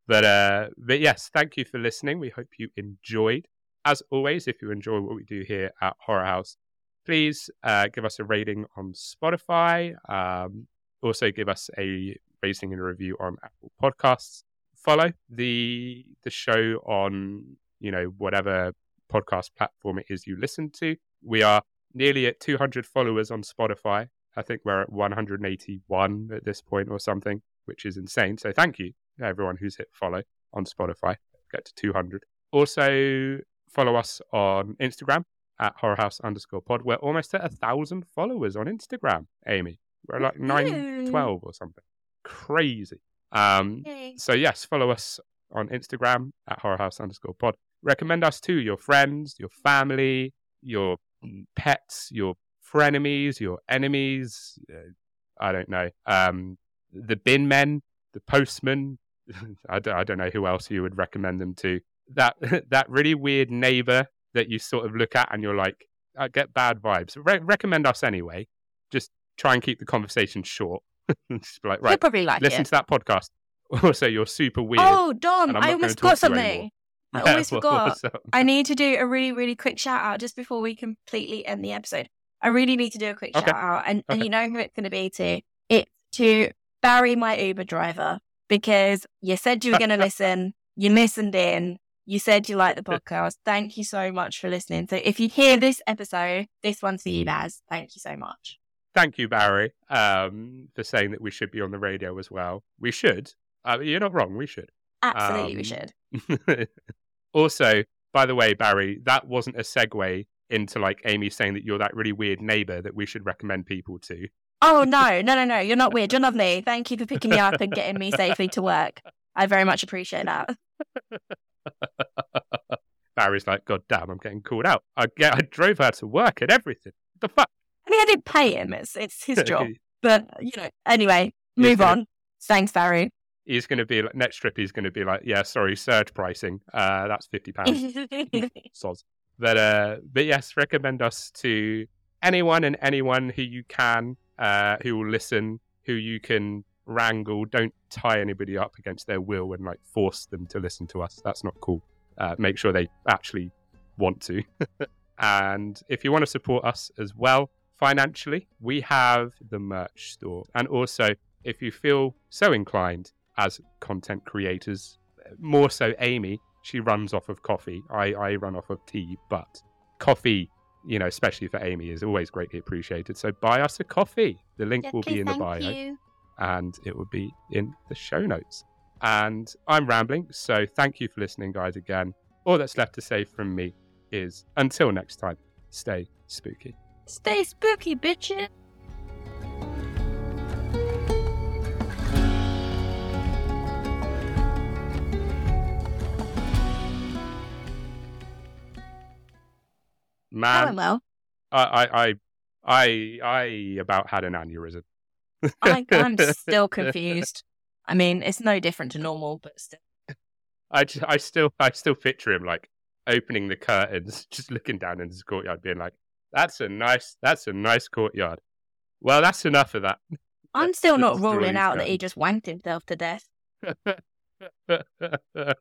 but uh, but yes, thank you for listening. We hope you enjoyed. As always, if you enjoy what we do here at Horror House please uh, give us a rating on Spotify. Um, also, give us a rating and a review on Apple Podcasts. Follow the the show on you know whatever podcast platform it is you listen to. We are nearly at 200 followers on Spotify. I think we're at 181 at this point or something, which is insane. So thank you to everyone who's hit follow on Spotify. Get to 200. Also, follow us on Instagram at horror house underscore pod. We're almost at a thousand followers on Instagram, Amy. We're like nine twelve or something. Crazy. Um, so yes, follow us on Instagram at horror house underscore pod. Recommend us to your friends, your family, your pets, your frenemies, your enemies. Uh, I don't know. Um, the bin men, the postman. I don't, I don't know who else you would recommend them to. That that really weird neighbor that you sort of look at and you're like, I get bad vibes. Re- recommend us anyway. Just try and keep the conversation short. Like, You'll probably like listen it. to that podcast. Also, you're super weird. Oh, Dom, I'm almost got talk to you something. I Yeah, always forgot. I need to do a really, really quick shout out just before we completely end the episode. I really need to do a quick Okay. shout out, and, and you know who it's going to be to? It's to Barry, my Uber driver, because you said you were going to listen, you listened in, you said you liked the podcast. Thank you so much for listening. So if you hear this episode, this one's for you, Baz. Thank you so much. Thank you, Barry, um, for saying that we should be on the radio as well. We should. Uh, you're not wrong. We should. Absolutely, we Um, should. also, by the way, Barry, that wasn't a segue into like Amy saying that you're that really weird neighbor that we should recommend people to. Oh no, no, no, no! You're not weird. You're lovely. Thank you for picking me up and getting me safely to work. I very much appreciate that. Barry's like, God damn, I'm getting called out. I get, I drove her to work and everything. What the fuck? I mean, I didn't pay him. It's it's his job. But you know, anyway, move gonna- on. Thanks, Barry. He's going to be like, next trip. He's going to be like, yeah, sorry, surge pricing. Uh, that's fifty pounds. soz. But uh, but yes, recommend us to anyone and anyone who you can, uh, who will listen, who you can wrangle. Don't tie anybody up against their will and like force them to listen to us. That's not cool. Uh, make sure they actually want to. and if you want to support us as well financially, we have the merch store, and also if you feel so inclined as content creators, more so Amy, she runs off of coffee. I, I run off of tea, but coffee, you know, especially for Amy, is always greatly appreciated. So buy us a coffee. The link will be in the bio and it will be in the show notes. And I'm rambling, so thank you for listening, guys, again. All that's left to say from me is until next time, stay spooky. Stay spooky, bitches. Man, well. I, I, I, I, I about had an aneurysm. Oh I, I'm still confused. I mean, it's no different to normal, but still. I I still, I still picture him like opening the curtains, just looking down into his courtyard, being like, "That's a nice, that's a nice courtyard." Well, that's enough of that. I'm still not ruling out that he just wanked himself to death.